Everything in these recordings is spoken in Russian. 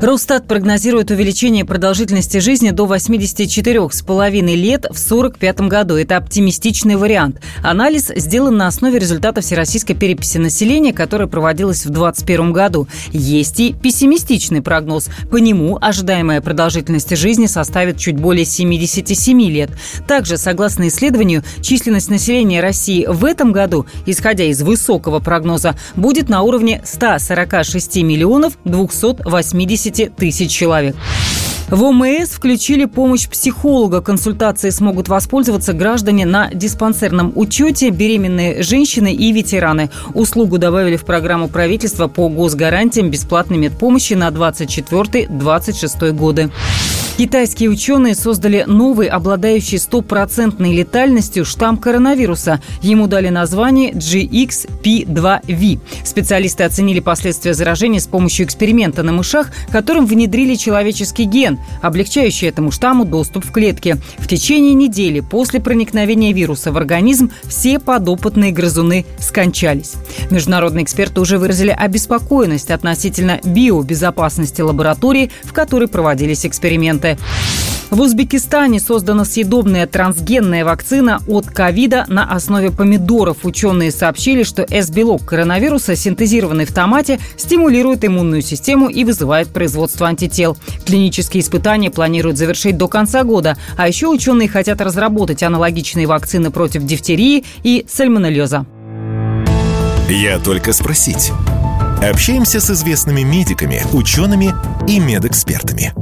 Росстат прогнозирует увеличение продолжительности жизни до 84,5 лет в 1945 году. Это оптимистичный вариант. Анализ сделан на основе результатов Всероссийской переписи населения, которая проводилась в 2021 году. Есть и пессимистичный прогноз. По нему ожидаемая продолжительность жизни составит чуть более 77 лет. Также, согласно исследованию, численность населения России в этом году, исходя из высокого прогноза, будет на уровне 146 миллионов 280 50 тысяч человек. В ОМС включили помощь психолога. Консультации смогут воспользоваться граждане на диспансерном учете, беременные женщины и ветераны. Услугу добавили в программу правительства по госгарантиям бесплатной медпомощи на 24-26 годы. Китайские ученые создали новый, обладающий стопроцентной летальностью штамм коронавируса. Ему дали название GXP2V. Специалисты оценили последствия заражения с помощью эксперимента на мышах, которым внедрили человеческий ген, облегчающий этому штамму доступ в клетки. В течение недели после проникновения вируса в организм все подопытные грызуны скончались. Международные эксперты уже выразили обеспокоенность относительно биобезопасности лаборатории, в которой проводились эксперименты. В Узбекистане создана съедобная трансгенная вакцина от ковида на основе помидоров. Ученые сообщили, что S-белок коронавируса, синтезированный в томате, стимулирует иммунную систему и вызывает производство антител. Клинические испытания планируют завершить до конца года. А еще ученые хотят разработать аналогичные вакцины против дифтерии и сальмонеллеза. Я только спросить. Общаемся с известными медиками, учеными и медэкспертами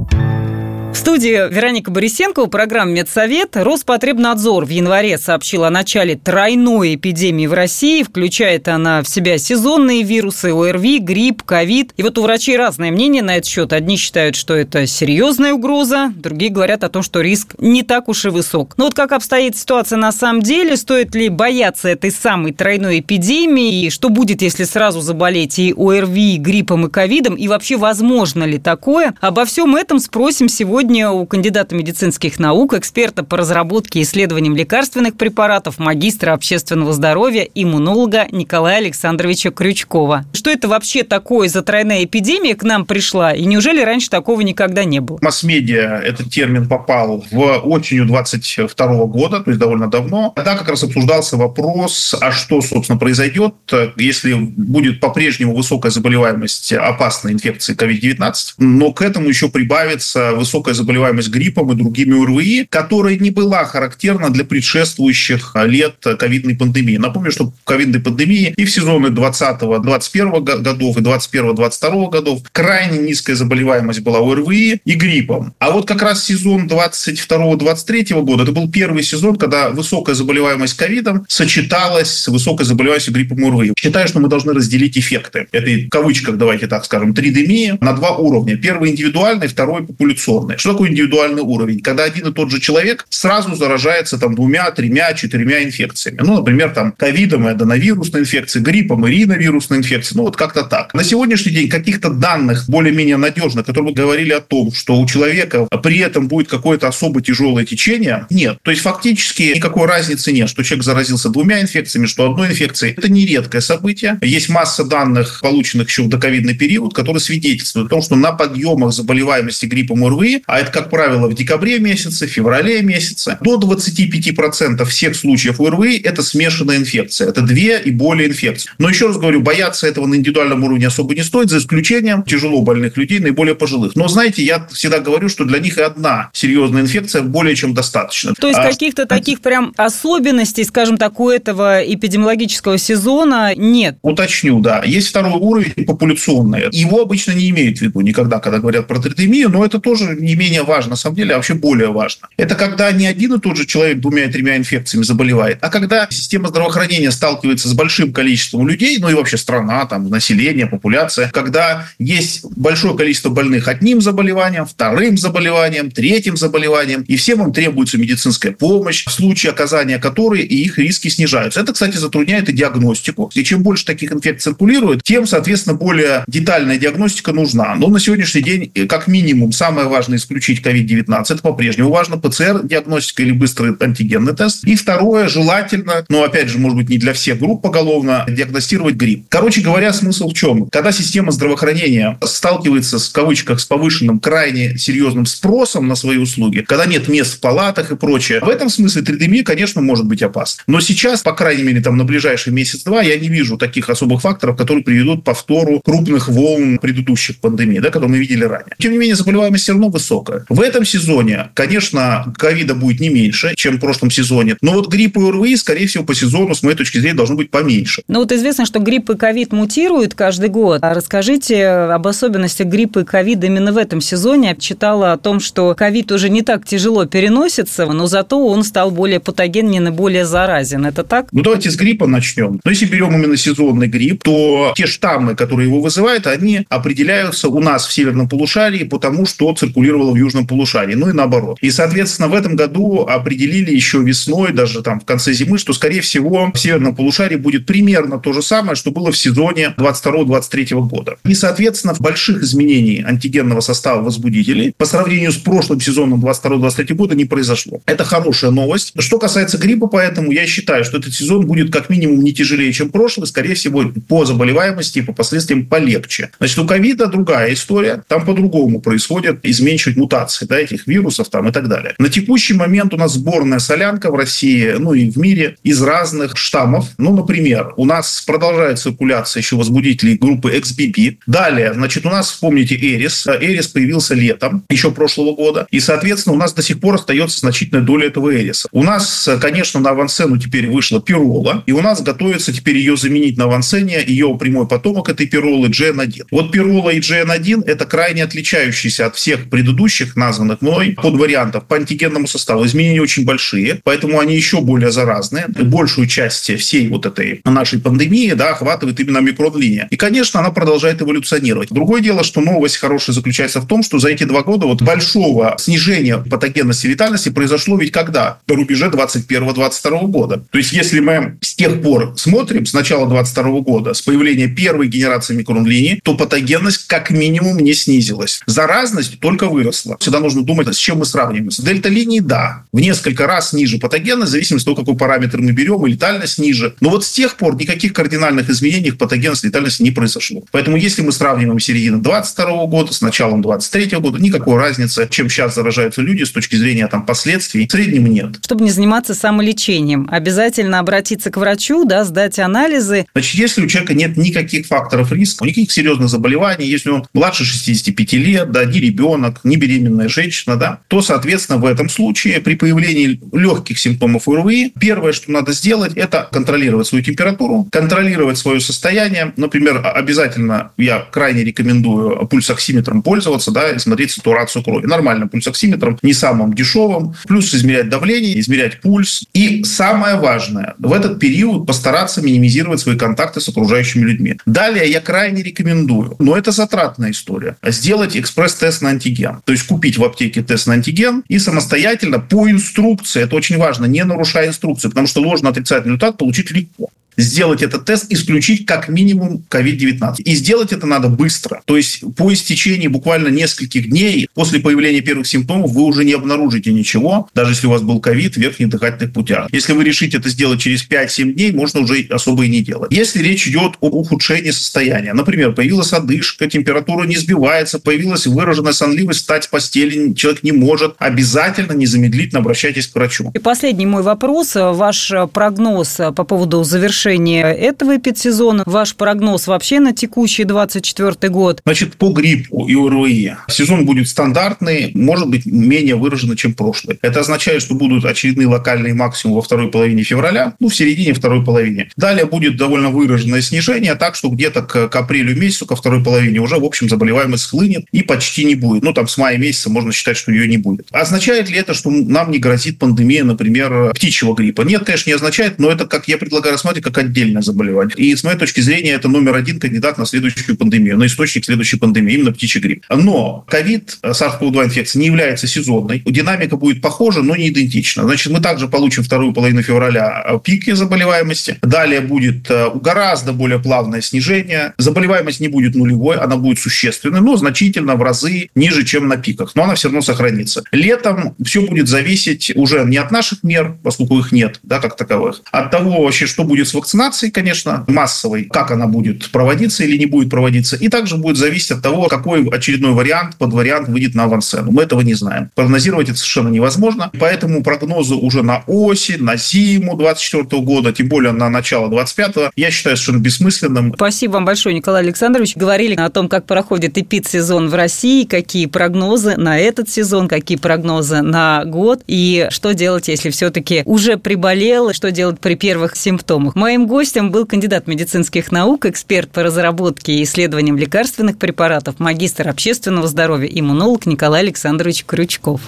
студии Вероника Борисенкова, программа «Медсовет». Роспотребнадзор в январе сообщил о начале тройной эпидемии в России. Включает она в себя сезонные вирусы, ОРВИ, грипп, ковид. И вот у врачей разное мнение на этот счет. Одни считают, что это серьезная угроза, другие говорят о том, что риск не так уж и высок. Но вот как обстоит ситуация на самом деле? Стоит ли бояться этой самой тройной эпидемии? И что будет, если сразу заболеть и ОРВИ, и гриппом, и ковидом? И вообще возможно ли такое? Обо всем этом спросим сегодня сегодня у кандидата медицинских наук, эксперта по разработке и исследованиям лекарственных препаратов, магистра общественного здоровья, иммунолога Николая Александровича Крючкова. Что это вообще такое за тройная эпидемия к нам пришла? И неужели раньше такого никогда не было? Масс-медиа этот термин попал в осенью 22 года, то есть довольно давно. Тогда как раз обсуждался вопрос, а что, собственно, произойдет, если будет по-прежнему высокая заболеваемость опасной инфекции COVID-19, но к этому еще прибавится высокая заболеваемость заболеваемость гриппом и другими ОРВИ, которая не была характерна для предшествующих лет ковидной пандемии. Напомню, что ковидной пандемии и в сезоны 20-21 годов и 21-22 годов крайне низкая заболеваемость была ОРВИ и гриппом. А вот как раз сезон 22-23 года, это был первый сезон, когда высокая заболеваемость ковидом сочеталась с высокой заболеваемостью гриппом ОРВИ. Считаю, что мы должны разделить эффекты этой, в кавычках, давайте так скажем, тридемии на два уровня. Первый индивидуальный, второй популяционный. Что такой индивидуальный уровень, когда один и тот же человек сразу заражается там двумя, тремя, четырьмя инфекциями. Ну, например, там ковидом и аденовирусной инфекцией, гриппом и риновирусной инфекцией. Ну, вот как-то так. На сегодняшний день каких-то данных более-менее надежных, которые говорили о том, что у человека при этом будет какое-то особо тяжелое течение, нет. То есть фактически никакой разницы нет, что человек заразился двумя инфекциями, что одной инфекцией. Это не редкое событие. Есть масса данных, полученных еще в доковидный период, которые свидетельствуют о том, что на подъемах заболеваемости гриппом ОРВИ, а это, как правило, в декабре месяце, феврале месяце, до 25% всех случаев ОРВИ – это смешанная инфекция. Это две и более инфекции. Но еще раз говорю, бояться этого на индивидуальном уровне особо не стоит, за исключением тяжело больных людей, наиболее пожилых. Но, знаете, я всегда говорю, что для них и одна серьезная инфекция более чем достаточно. То есть а... каких-то таких прям особенностей, скажем так, у этого эпидемиологического сезона нет? Уточню, да. Есть второй уровень популяционный. Его обычно не имеют в виду никогда, когда говорят про тридемию, но это тоже не менее важно, на самом деле, а вообще более важно. Это когда не один и тот же человек двумя и тремя инфекциями заболевает, а когда система здравоохранения сталкивается с большим количеством людей, ну и вообще страна, там, население, популяция, когда есть большое количество больных одним заболеванием, вторым заболеванием, третьим заболеванием, и всем им требуется медицинская помощь, в случае оказания которой и их риски снижаются. Это, кстати, затрудняет и диагностику. И чем больше таких инфекций циркулирует, тем, соответственно, более детальная диагностика нужна. Но на сегодняшний день, как минимум, самое важное исключить COVID-19. Это по-прежнему важно. ПЦР-диагностика или быстрый антигенный тест. И второе, желательно, но опять же, может быть, не для всех групп поголовно, диагностировать грипп. Короче говоря, смысл в чем? Когда система здравоохранения сталкивается, с, в кавычках, с повышенным, крайне серьезным спросом на свои услуги, когда нет мест в палатах и прочее, в этом смысле тридемия, конечно, может быть опасна. Но сейчас, по крайней мере, там на ближайший месяц-два, я не вижу таких особых факторов, которые приведут к повтору крупных волн предыдущих пандемий, да, которые мы видели ранее. Тем не менее, заболеваемость все равно высокая. В этом сезоне, конечно, ковида будет не меньше, чем в прошлом сезоне, но вот грипп и ОРВИ, скорее всего, по сезону, с моей точки зрения, должно быть поменьше. Ну вот известно, что грипп и ковид мутируют каждый год. А расскажите об особенностях гриппа и ковида именно в этом сезоне. Я читала о том, что ковид уже не так тяжело переносится, но зато он стал более патогенен и более заразен. Это так? Ну давайте с гриппа начнем. Но если берем именно сезонный грипп, то те штаммы, которые его вызывают, они определяются у нас в северном полушарии потому, что циркулировало в южном полушарии, ну и наоборот. И, соответственно, в этом году определили еще весной, даже там в конце зимы, что, скорее всего, в северном полушарии будет примерно то же самое, что было в сезоне 22-23 года. И, соответственно, больших изменений антигенного состава возбудителей по сравнению с прошлым сезоном 22-23 года не произошло. Это хорошая новость. Что касается гриппа, поэтому я считаю, что этот сезон будет как минимум не тяжелее, чем прошлый, скорее всего, по заболеваемости и по последствиям полегче. Значит, у ковида другая история. Там по-другому происходит изменчивать мутации да, этих вирусов там, и так далее. На текущий момент у нас сборная солянка в России, ну и в мире из разных штаммов. Ну, например, у нас продолжает циркуляция еще возбудителей группы XBB. Далее, значит, у нас, вспомните, Эрис. Эрис появился летом еще прошлого года. И, соответственно, у нас до сих пор остается значительная доля этого Эриса. У нас, конечно, на авансцену теперь вышла пирола, и у нас готовится теперь ее заменить на авансцене, ее прямой потомок этой пиролы GN1. Вот пирола и GN1 – это крайне отличающиеся от всех предыдущих названных мной подвариантов по антигенному составу. Изменения очень большие, поэтому они еще более заразные. Большую часть всей вот этой нашей пандемии да, охватывает именно микрон-линия. И, конечно, она продолжает эволюционировать. Другое дело, что новость хорошая заключается в том, что за эти два года вот большого снижения патогенности и летальности произошло ведь когда? До рубеже 21-22 года. То есть, если мы с тех пор смотрим, с начала 22 года, с появления первой генерации микрон-линии, то патогенность как минимум не снизилась. Заразность только выросла. Всегда нужно думать, с чем мы сравниваем. С дельта-линией – да. В несколько раз ниже патогенность, в зависимости от того, какой параметр мы берем, и летальность ниже. Но вот с тех пор никаких кардинальных изменений в патогенности летальности не произошло. Поэтому если мы сравниваем середину 22 года с началом 23 года, никакой разницы, чем сейчас заражаются люди с точки зрения там, последствий, в среднем нет. Чтобы не заниматься самолечением, обязательно обратиться к врачу, да, сдать анализы. Значит, если у человека нет никаких факторов риска, никаких серьезных заболеваний, если он младше 65 лет, да, не ребенок, не беременная женщина, да, то, соответственно, в этом случае при появлении легких симптомов ОРВИ, первое, что надо сделать, это контролировать свою температуру, контролировать свое состояние. Например, обязательно я крайне рекомендую пульсоксиметром пользоваться, да, и смотреть сатурацию крови. Нормальным пульсоксиметром, не самым дешевым. Плюс измерять давление, измерять пульс. И самое важное, в этот период постараться минимизировать свои контакты с окружающими людьми. Далее я крайне рекомендую, но это затратная история, сделать экспресс-тест на антиген. То есть купить в аптеке тест на антиген и самостоятельно по инструкции, это очень важно, не нарушая инструкции, потому что ложно отрицательный результат получить легко. Сделать этот тест, исключить как минимум COVID-19. И сделать это надо быстро. То есть по истечении буквально нескольких дней после появления первых симптомов вы уже не обнаружите ничего, даже если у вас был ковид в верхних дыхательных путях. Если вы решите это сделать через 5-7 дней, можно уже особо и не делать. Если речь идет о ухудшении состояния, например, появилась одышка, температура не сбивается, появилась выраженная сонливость, встать с постели человек не может, обязательно незамедлительно обращайтесь к врачу. И последний мой вопрос. Ваш прогноз по поводу завершения этого эпидсезона, ваш прогноз вообще на текущий 24 год? Значит, по гриппу и ОРВИ сезон будет стандартный, может быть, менее выраженный, чем прошлый. Это означает, что будут очередные локальные максимумы во второй половине февраля, ну, в середине второй половине. Далее будет довольно выраженное снижение, так что где-то к, к апрелю месяцу, ко второй половине уже, в общем, заболеваемость схлынет и почти не будет. Ну, там с мая месяца можно считать, что ее не будет. Означает ли это, что нам не грозит пандемия, например, птичьего гриппа? Нет, конечно, не означает, но это, как я предлагаю рассматривать, как отдельное заболевание. И с моей точки зрения, это номер один кандидат на следующую пандемию, на источник следующей пандемии, именно птичий грипп. Но ковид, SARS-CoV-2 инфекция не является сезонной. Динамика будет похожа, но не идентична. Значит, мы также получим вторую половину февраля пики заболеваемости. Далее будет э, гораздо более плавное снижение. Заболеваемость не будет нулевой, она будет существенной, но значительно в разы ниже, чем на пиках. Но она все равно сохранится. Летом все будет зависеть уже не от наших мер, поскольку их нет, да, как таковых, от того вообще, что будет с вакцинацией, конечно, массовой, как она будет проводиться или не будет проводиться, и также будет зависеть от того, какой очередной вариант, под вариант выйдет на авансцену. Мы этого не знаем. Прогнозировать это совершенно невозможно, поэтому прогнозы уже на осень, на зиму 24 года, тем более на начало 25 я считаю совершенно бессмысленным. Спасибо вам большое, Николай Александрович. Говорили о том, как проходит эпид-сезон в России, какие прогнозы на этот сезон, какие прогнозы на год и что делать, если все-таки уже приболел, что делать при первых симптомах. Моим гостем был кандидат медицинских наук, эксперт по разработке и исследованиям лекарственных препаратов, магистр общественного здоровья, иммунолог Николай Александрович Крючков.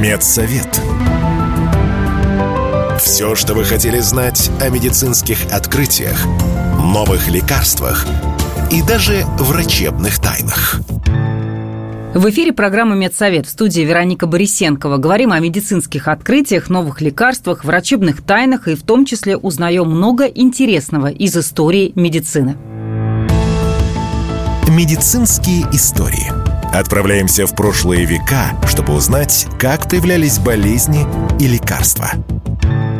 Медсовет. Все, что вы хотели знать о медицинских открытиях, новых лекарствах и даже врачебных тайнах. В эфире программа «Медсовет» в студии Вероника Борисенкова. Говорим о медицинских открытиях, новых лекарствах, врачебных тайнах и в том числе узнаем много интересного из истории медицины. Медицинские истории. Отправляемся в прошлые века, чтобы узнать, как появлялись болезни и лекарства –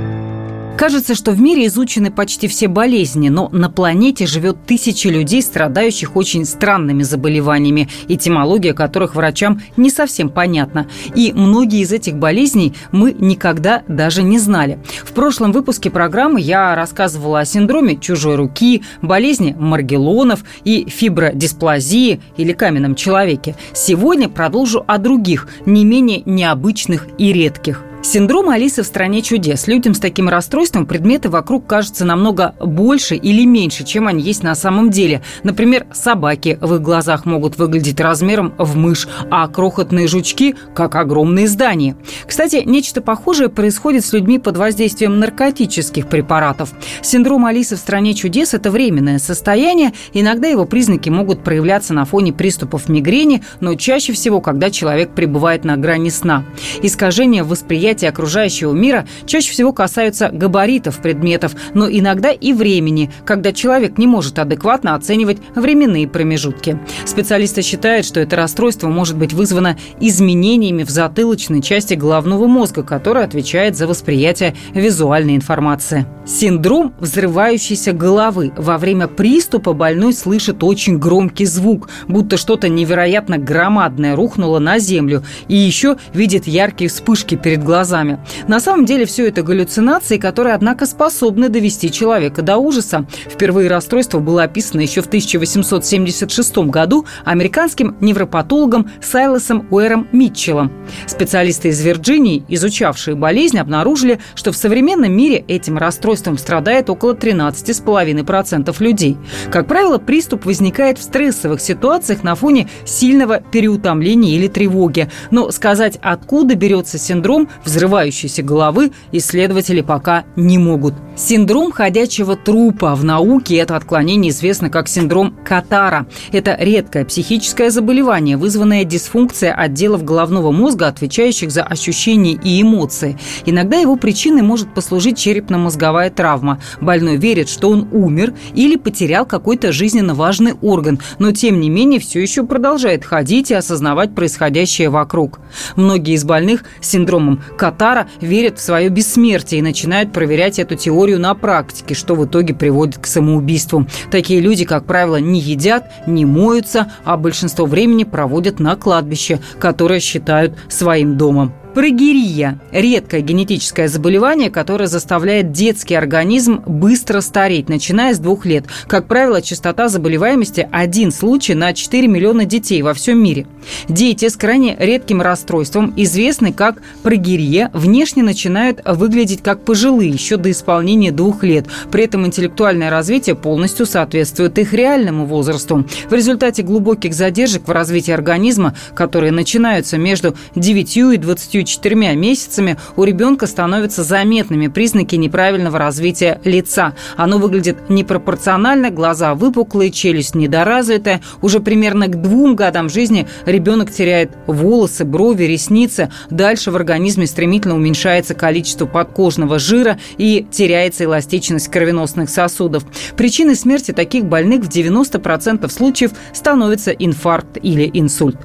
Кажется, что в мире изучены почти все болезни, но на планете живет тысячи людей, страдающих очень странными заболеваниями, этимология которых врачам не совсем понятна. И многие из этих болезней мы никогда даже не знали. В прошлом выпуске программы я рассказывала о синдроме чужой руки, болезни Маргелонов и фибродисплазии или каменном человеке. Сегодня продолжу о других, не менее необычных и редких. Синдром Алисы в стране чудес. Людям с таким расстройством предметы вокруг кажутся намного больше или меньше, чем они есть на самом деле. Например, собаки в их глазах могут выглядеть размером в мышь, а крохотные жучки – как огромные здания. Кстати, нечто похожее происходит с людьми под воздействием наркотических препаратов. Синдром Алисы в стране чудес – это временное состояние. Иногда его признаки могут проявляться на фоне приступов мигрени, но чаще всего, когда человек пребывает на грани сна. Искажение восприятия восприятия окружающего мира чаще всего касаются габаритов предметов, но иногда и времени, когда человек не может адекватно оценивать временные промежутки. Специалисты считают, что это расстройство может быть вызвано изменениями в затылочной части головного мозга, которая отвечает за восприятие визуальной информации. Синдром взрывающейся головы. Во время приступа больной слышит очень громкий звук, будто что-то невероятно громадное рухнуло на землю, и еще видит яркие вспышки перед глазами глазами. На самом деле все это галлюцинации, которые, однако, способны довести человека до ужаса. Впервые расстройство было описано еще в 1876 году американским невропатологом Сайлосом Уэром Митчеллом. Специалисты из Вирджинии, изучавшие болезнь, обнаружили, что в современном мире этим расстройством страдает около 13,5% людей. Как правило, приступ возникает в стрессовых ситуациях на фоне сильного переутомления или тревоги. Но сказать, откуда берется синдром, в взрывающейся головы исследователи пока не могут. Синдром ходячего трупа. В науке это отклонение известно как синдром Катара. Это редкое психическое заболевание, вызванное дисфункцией отделов головного мозга, отвечающих за ощущения и эмоции. Иногда его причиной может послужить черепно-мозговая травма. Больной верит, что он умер или потерял какой-то жизненно важный орган, но тем не менее все еще продолжает ходить и осознавать происходящее вокруг. Многие из больных с синдромом Катара верят в свое бессмертие и начинают проверять эту теорию на практике, что в итоге приводит к самоубийству. Такие люди, как правило, не едят, не моются, а большинство времени проводят на кладбище, которое считают своим домом. Прогерия – редкое генетическое заболевание, которое заставляет детский организм быстро стареть, начиная с двух лет. Как правило, частота заболеваемости – один случай на 4 миллиона детей во всем мире. Дети с крайне редким расстройством, известны как прогерия, внешне начинают выглядеть как пожилые еще до исполнения двух лет. При этом интеллектуальное развитие полностью соответствует их реальному возрасту. В результате глубоких задержек в развитии организма, которые начинаются между 9 и 20 четырьмя месяцами у ребенка становятся заметными признаки неправильного развития лица. Оно выглядит непропорционально, глаза выпуклые, челюсть недоразвитая. Уже примерно к двум годам жизни ребенок теряет волосы, брови, ресницы. Дальше в организме стремительно уменьшается количество подкожного жира и теряется эластичность кровеносных сосудов. Причиной смерти таких больных в 90% случаев становится инфаркт или инсульт.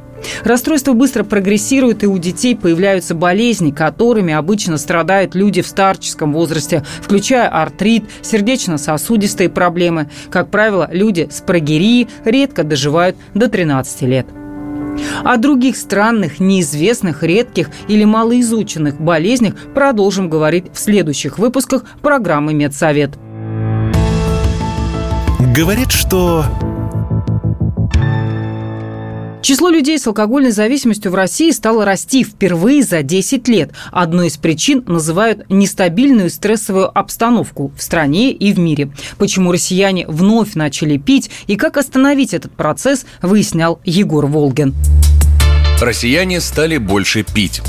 Расстройство быстро прогрессирует, и у детей появляются болезни, которыми обычно страдают люди в старческом возрасте, включая артрит, сердечно-сосудистые проблемы. Как правило, люди с прогерией редко доживают до 13 лет. О других странных, неизвестных, редких или малоизученных болезнях продолжим говорить в следующих выпусках программы «Медсовет». Говорит, что Число людей с алкогольной зависимостью в России стало расти впервые за 10 лет. Одной из причин называют нестабильную стрессовую обстановку в стране и в мире. Почему россияне вновь начали пить и как остановить этот процесс, выяснял Егор Волгин. Россияне стали больше пить.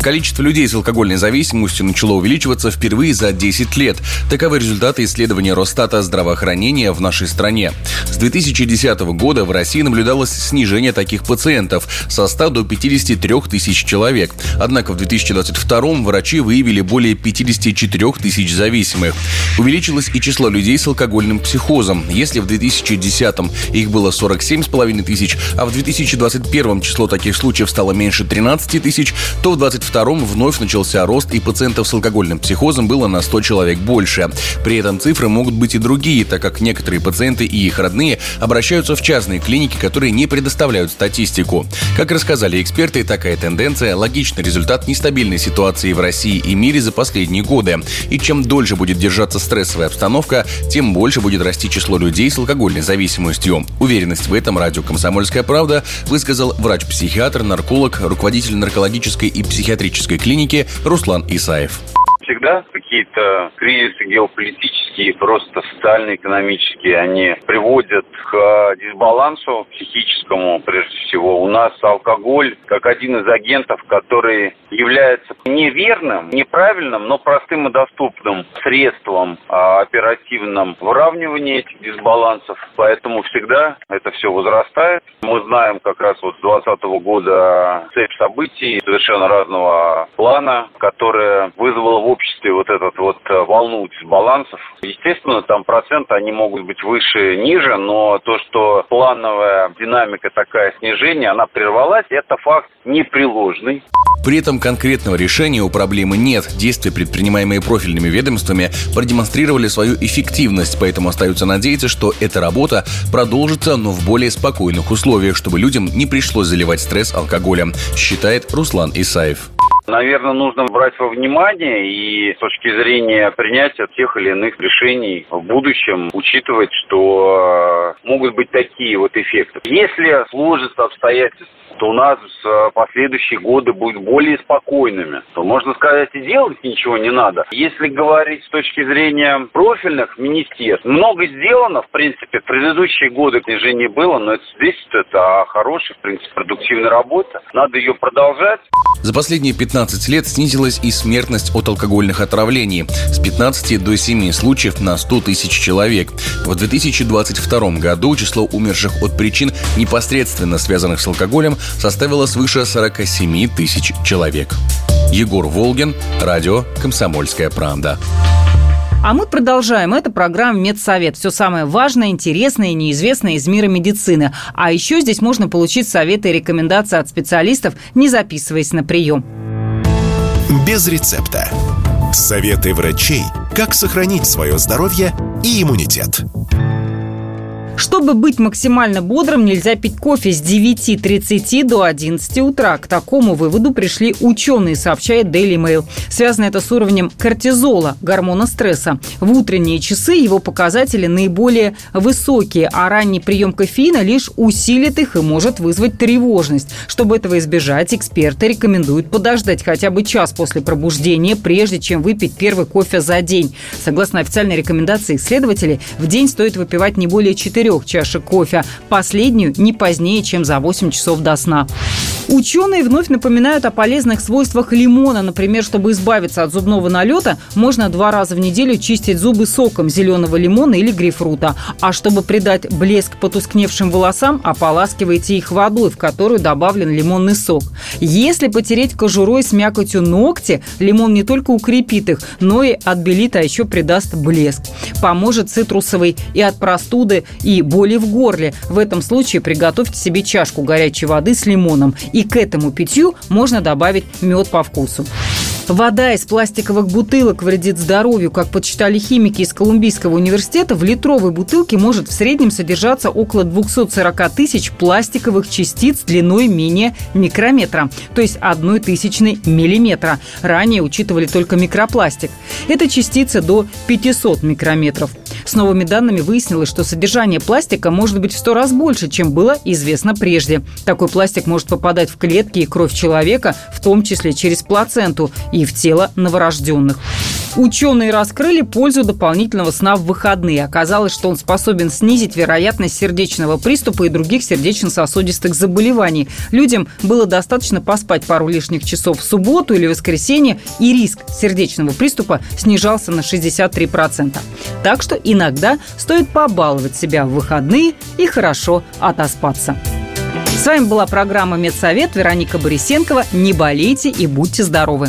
Количество людей с алкогольной зависимостью начало увеличиваться впервые за 10 лет. Таковы результаты исследования Росстата здравоохранения в нашей стране. С 2010 года в России наблюдалось снижение таких пациентов со 100 до 53 тысяч человек. Однако в 2022 врачи выявили более 54 тысяч зависимых. Увеличилось и число людей с алкогольным психозом. Если в 2010 их было 47,5 тысяч, а в 2021 число таких случаев стало меньше 13 тысяч, то в 2022 2022 вновь начался рост, и пациентов с алкогольным психозом было на 100 человек больше. При этом цифры могут быть и другие, так как некоторые пациенты и их родные обращаются в частные клиники, которые не предоставляют статистику. Как рассказали эксперты, такая тенденция – логичный результат нестабильной ситуации в России и мире за последние годы. И чем дольше будет держаться стрессовая обстановка, тем больше будет расти число людей с алкогольной зависимостью. Уверенность в этом радио «Комсомольская правда» высказал врач-психиатр, нарколог, руководитель наркологической и психиатрической психиатрической клиники Руслан Исаев всегда какие-то кризисы геополитические, просто социально-экономические, они приводят к дисбалансу психическому, прежде всего. У нас алкоголь как один из агентов, который является неверным, неправильным, но простым и доступным средством а, оперативным выравнивания этих дисбалансов. Поэтому всегда это все возрастает. Мы знаем как раз вот с 2020 года цепь событий совершенно разного плана, которая вызвала в обществе вот этот вот э, волну дисбалансов. Естественно, там проценты, они могут быть выше, ниже, но то, что плановая динамика такая снижения, она прервалась, это факт непреложный. При этом конкретного решения у проблемы нет. Действия, предпринимаемые профильными ведомствами, продемонстрировали свою эффективность, поэтому остается надеяться, что эта работа продолжится, но в более спокойных условиях, чтобы людям не пришлось заливать стресс алкоголем, считает Руслан Исаев. Наверное, нужно брать во внимание и с точки зрения принятия тех или иных решений в будущем учитывать, что могут быть такие вот эффекты. Если сложится обстоятельства то у нас э, последующие годы будут более спокойными. То можно сказать, и делать ничего не надо. Если говорить с точки зрения профильных министерств, много сделано, в принципе, в предыдущие годы снижение было, но это это о хорошей, в принципе, продуктивной работе. Надо ее продолжать. За последние 15 лет снизилась и смертность от алкогольных отравлений с 15 до 7 случаев на 100 тысяч человек. В 2022 году число умерших от причин, непосредственно связанных с алкоголем, составило свыше 47 тысяч человек. Егор Волгин, радио «Комсомольская правда». А мы продолжаем. Это программа «Медсовет». Все самое важное, интересное и неизвестное из мира медицины. А еще здесь можно получить советы и рекомендации от специалистов, не записываясь на прием. Без рецепта. Советы врачей, как сохранить свое здоровье и иммунитет. Чтобы быть максимально бодрым, нельзя пить кофе с 9.30 до 11 утра. К такому выводу пришли ученые, сообщает Daily Mail. Связано это с уровнем кортизола, гормона стресса. В утренние часы его показатели наиболее высокие, а ранний прием кофеина лишь усилит их и может вызвать тревожность. Чтобы этого избежать, эксперты рекомендуют подождать хотя бы час после пробуждения, прежде чем выпить первый кофе за день. Согласно официальной рекомендации исследователей, в день стоит выпивать не более 4 трех чашек кофе, последнюю не позднее, чем за 8 часов до сна. Ученые вновь напоминают о полезных свойствах лимона. Например, чтобы избавиться от зубного налета, можно два раза в неделю чистить зубы соком зеленого лимона или грейпфрута. А чтобы придать блеск потускневшим волосам, ополаскивайте их водой, в которую добавлен лимонный сок. Если потереть кожурой с мякотью ногти, лимон не только укрепит их, но и отбелит, а еще придаст блеск. Поможет цитрусовый и от простуды, и боли в горле. В этом случае приготовьте себе чашку горячей воды с лимоном и к этому питью можно добавить мед по вкусу. Вода из пластиковых бутылок вредит здоровью. Как подсчитали химики из Колумбийского университета, в литровой бутылке может в среднем содержаться около 240 тысяч пластиковых частиц длиной менее микрометра, то есть одной тысячной миллиметра. Ранее учитывали только микропластик. Это частицы до 500 микрометров. С новыми данными выяснилось, что содержание пластика может быть в сто раз больше, чем было известно прежде. Такой пластик может попадать в клетки и кровь человека, в том числе через плаценту и в тело новорожденных. Ученые раскрыли пользу дополнительного сна в выходные. Оказалось, что он способен снизить вероятность сердечного приступа и других сердечно-сосудистых заболеваний. Людям было достаточно поспать пару лишних часов в субботу или воскресенье, и риск сердечного приступа снижался на 63%. Так что иногда стоит побаловать себя в выходные и хорошо отоспаться. С вами была программа «Медсовет» Вероника Борисенкова. Не болейте и будьте здоровы!